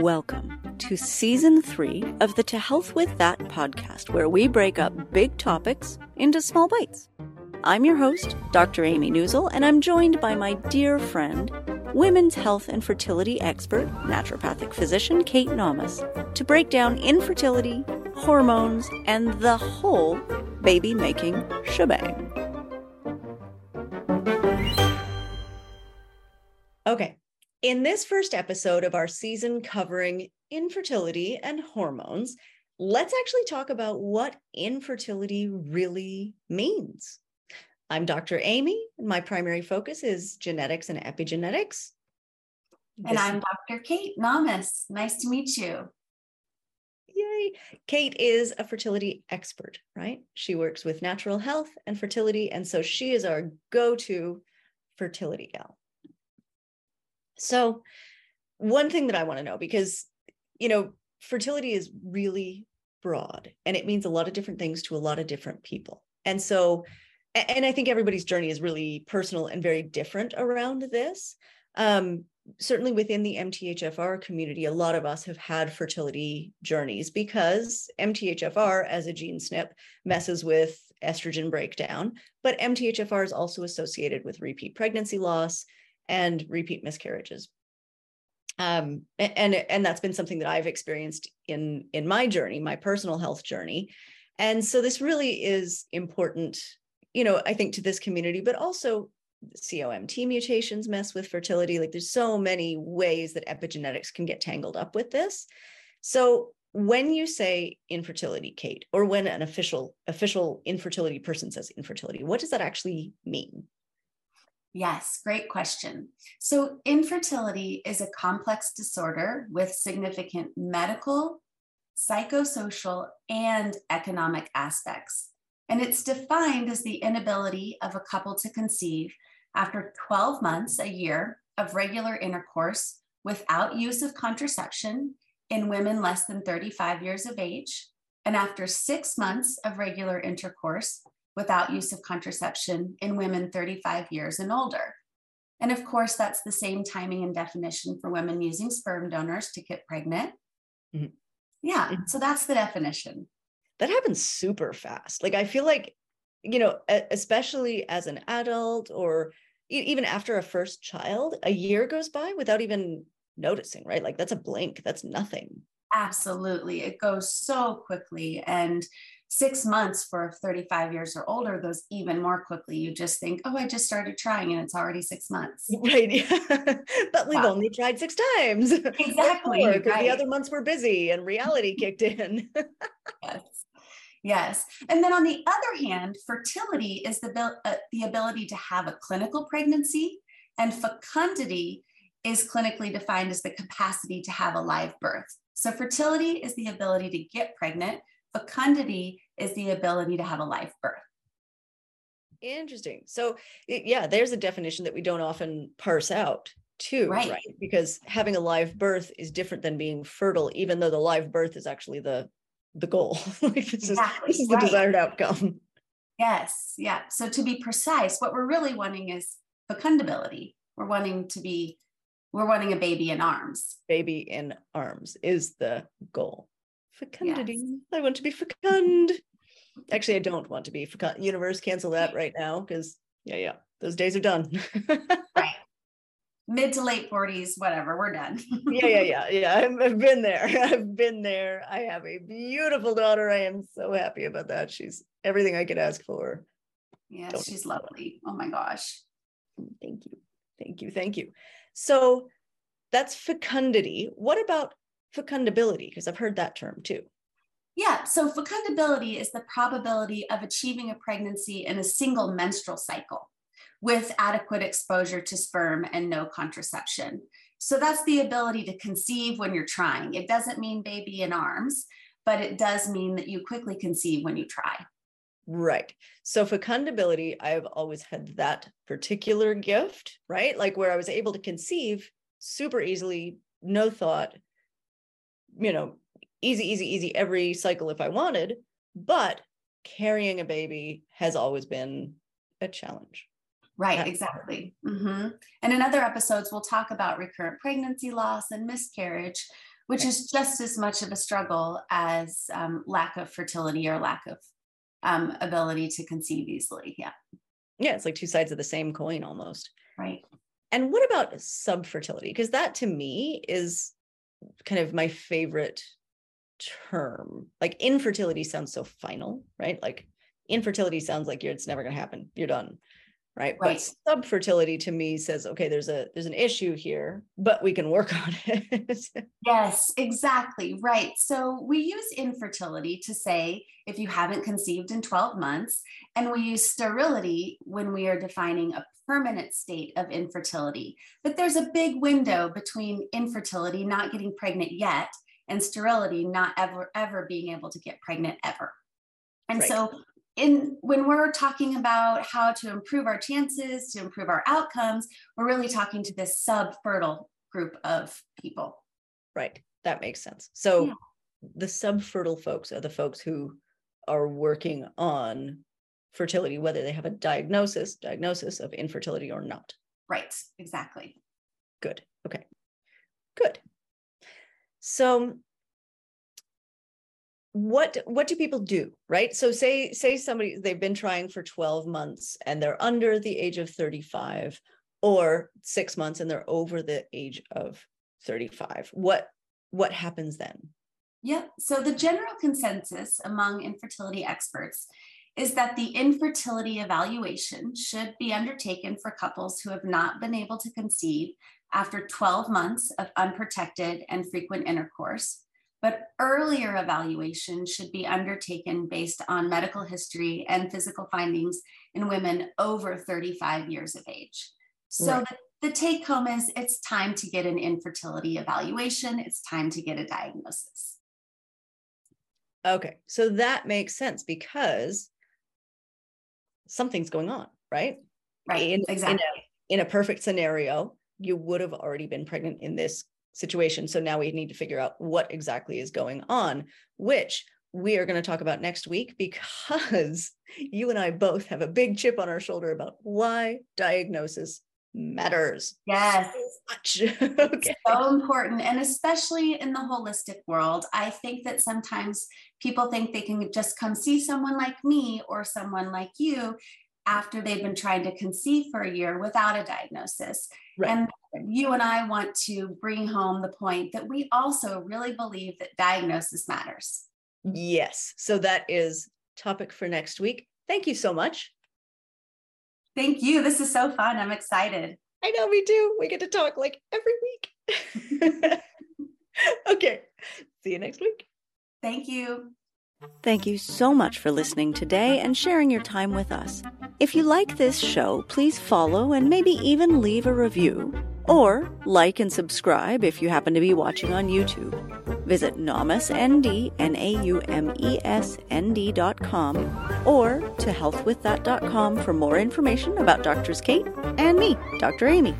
Welcome to season three of the To Health With That podcast, where we break up big topics into small bites. I'm your host, Dr. Amy Neuzil, and I'm joined by my dear friend, women's health and fertility expert, naturopathic physician Kate Naumes, to break down infertility, hormones, and the whole baby making shebang. Okay, in this first episode of our season covering infertility and hormones, let's actually talk about what infertility really means. I'm Dr. Amy, and my primary focus is genetics and epigenetics. And this I'm Dr. Kate Naumes. Nice to meet you. Yay. Kate is a fertility expert, right? She works with natural health and fertility. And so she is our go to fertility gal. So, one thing that I want to know because, you know, fertility is really broad and it means a lot of different things to a lot of different people. And so, and I think everybody's journey is really personal and very different around this. Um, certainly within the MTHFR community, a lot of us have had fertility journeys because MTHFR as a gene SNP messes with estrogen breakdown, but MTHFR is also associated with repeat pregnancy loss, and repeat miscarriages. Um, and and that's been something that I've experienced in in my journey, my personal health journey. And so this really is important, you know, I think to this community, but also COMT mutations mess with fertility. Like there's so many ways that epigenetics can get tangled up with this. So when you say infertility, Kate, or when an official official infertility person says infertility, what does that actually mean? Yes, great question. So, infertility is a complex disorder with significant medical, psychosocial, and economic aspects. And it's defined as the inability of a couple to conceive after 12 months, a year of regular intercourse without use of contraception in women less than 35 years of age, and after six months of regular intercourse without use of contraception in women 35 years and older. And of course, that's the same timing and definition for women using sperm donors to get pregnant. Mm-hmm. Yeah, mm-hmm. so that's the definition. That happens super fast. Like, I feel like, you know, especially as an adult or even after a first child, a year goes by without even noticing, right? Like, that's a blink, that's nothing. Absolutely. It goes so quickly. And six months for 35 years or older goes even more quickly. You just think, oh, I just started trying and it's already six months. Right. but we've wow. only tried six times. Exactly. Because right. the other months were busy and reality kicked in. yes. Yes. And then on the other hand, fertility is the, uh, the ability to have a clinical pregnancy, and fecundity is clinically defined as the capacity to have a live birth. So, fertility is the ability to get pregnant, fecundity is the ability to have a live birth. Interesting. So, yeah, there's a definition that we don't often parse out too, right? right? Because having a live birth is different than being fertile, even though the live birth is actually the the goal. this, exactly. is, this is the right. desired outcome. Yes. Yeah. So to be precise, what we're really wanting is fecundability. We're wanting to be, we're wanting a baby in arms. Baby in arms is the goal fecundity. Yes. I want to be fecund. Actually, I don't want to be fecund. Universe, cancel that right now because yeah, yeah, those days are done. right. Mid to late 40s, whatever, we're done. yeah, yeah, yeah, yeah. I've, I've been there. I've been there. I have a beautiful daughter. I am so happy about that. She's everything I could ask for. Yeah, don't she's lovely. Oh my gosh. Thank you. Thank you. Thank you. So that's fecundity. What about fecundability? Because I've heard that term too. Yeah, so fecundability is the probability of achieving a pregnancy in a single menstrual cycle with adequate exposure to sperm and no contraception. So that's the ability to conceive when you're trying. It doesn't mean baby in arms, but it does mean that you quickly conceive when you try. Right. So fecundability, I've always had that particular gift, right? Like where I was able to conceive super easily, no thought, you know, easy, easy, easy every cycle if I wanted. But carrying a baby has always been a challenge. Right, exactly. Mm-hmm. And in other episodes, we'll talk about recurrent pregnancy loss and miscarriage, which is just as much of a struggle as um, lack of fertility or lack of um, ability to conceive easily. Yeah. Yeah, it's like two sides of the same coin almost. Right. And what about subfertility? Because that to me is kind of my favorite term. Like infertility sounds so final, right? Like infertility sounds like it's never going to happen. You're done right? right. But subfertility to me says, okay, there's a there's an issue here, but we can work on it. yes, exactly. Right. So we use infertility to say if you haven't conceived in 12 months, and we use sterility when we are defining a permanent state of infertility. But there's a big window between infertility, not getting pregnant yet, and sterility, not ever ever being able to get pregnant ever. And right. so in when we're talking about how to improve our chances to improve our outcomes we're really talking to this subfertile group of people. Right. That makes sense. So yeah. the subfertile folks are the folks who are working on fertility whether they have a diagnosis diagnosis of infertility or not. Right. Exactly. Good. Okay. Good. So what what do people do right? So say say somebody they've been trying for 12 months and they're under the age of 35 or 6 months and they're over the age of 35 what what happens then? Yeah so the general consensus among infertility experts is that the infertility evaluation should be undertaken for couples who have not been able to conceive after 12 months of unprotected and frequent intercourse but earlier evaluation should be undertaken based on medical history and physical findings in women over 35 years of age. So right. the, the take home is it's time to get an infertility evaluation, it's time to get a diagnosis. Okay, so that makes sense because something's going on, right? Right, in, exactly. In a, in a perfect scenario, you would have already been pregnant in this situation. So now we need to figure out what exactly is going on, which we are going to talk about next week because you and I both have a big chip on our shoulder about why diagnosis matters. Yes. So okay. so important. And especially in the holistic world, I think that sometimes people think they can just come see someone like me or someone like you after they've been trying to conceive for a year without a diagnosis. Right. And you and I want to bring home the point that we also really believe that diagnosis matters. Yes. So that is topic for next week. Thank you so much. Thank you. This is so fun. I'm excited. I know we do. We get to talk like every week. okay. See you next week. Thank you. Thank you so much for listening today and sharing your time with us. If you like this show, please follow and maybe even leave a review. Or like and subscribe if you happen to be watching on YouTube. Visit naumesnd, N-A-U-M-E-S-N-D dot com or to healthwiththat.com for more information about Doctors Kate and me, Dr. Amy.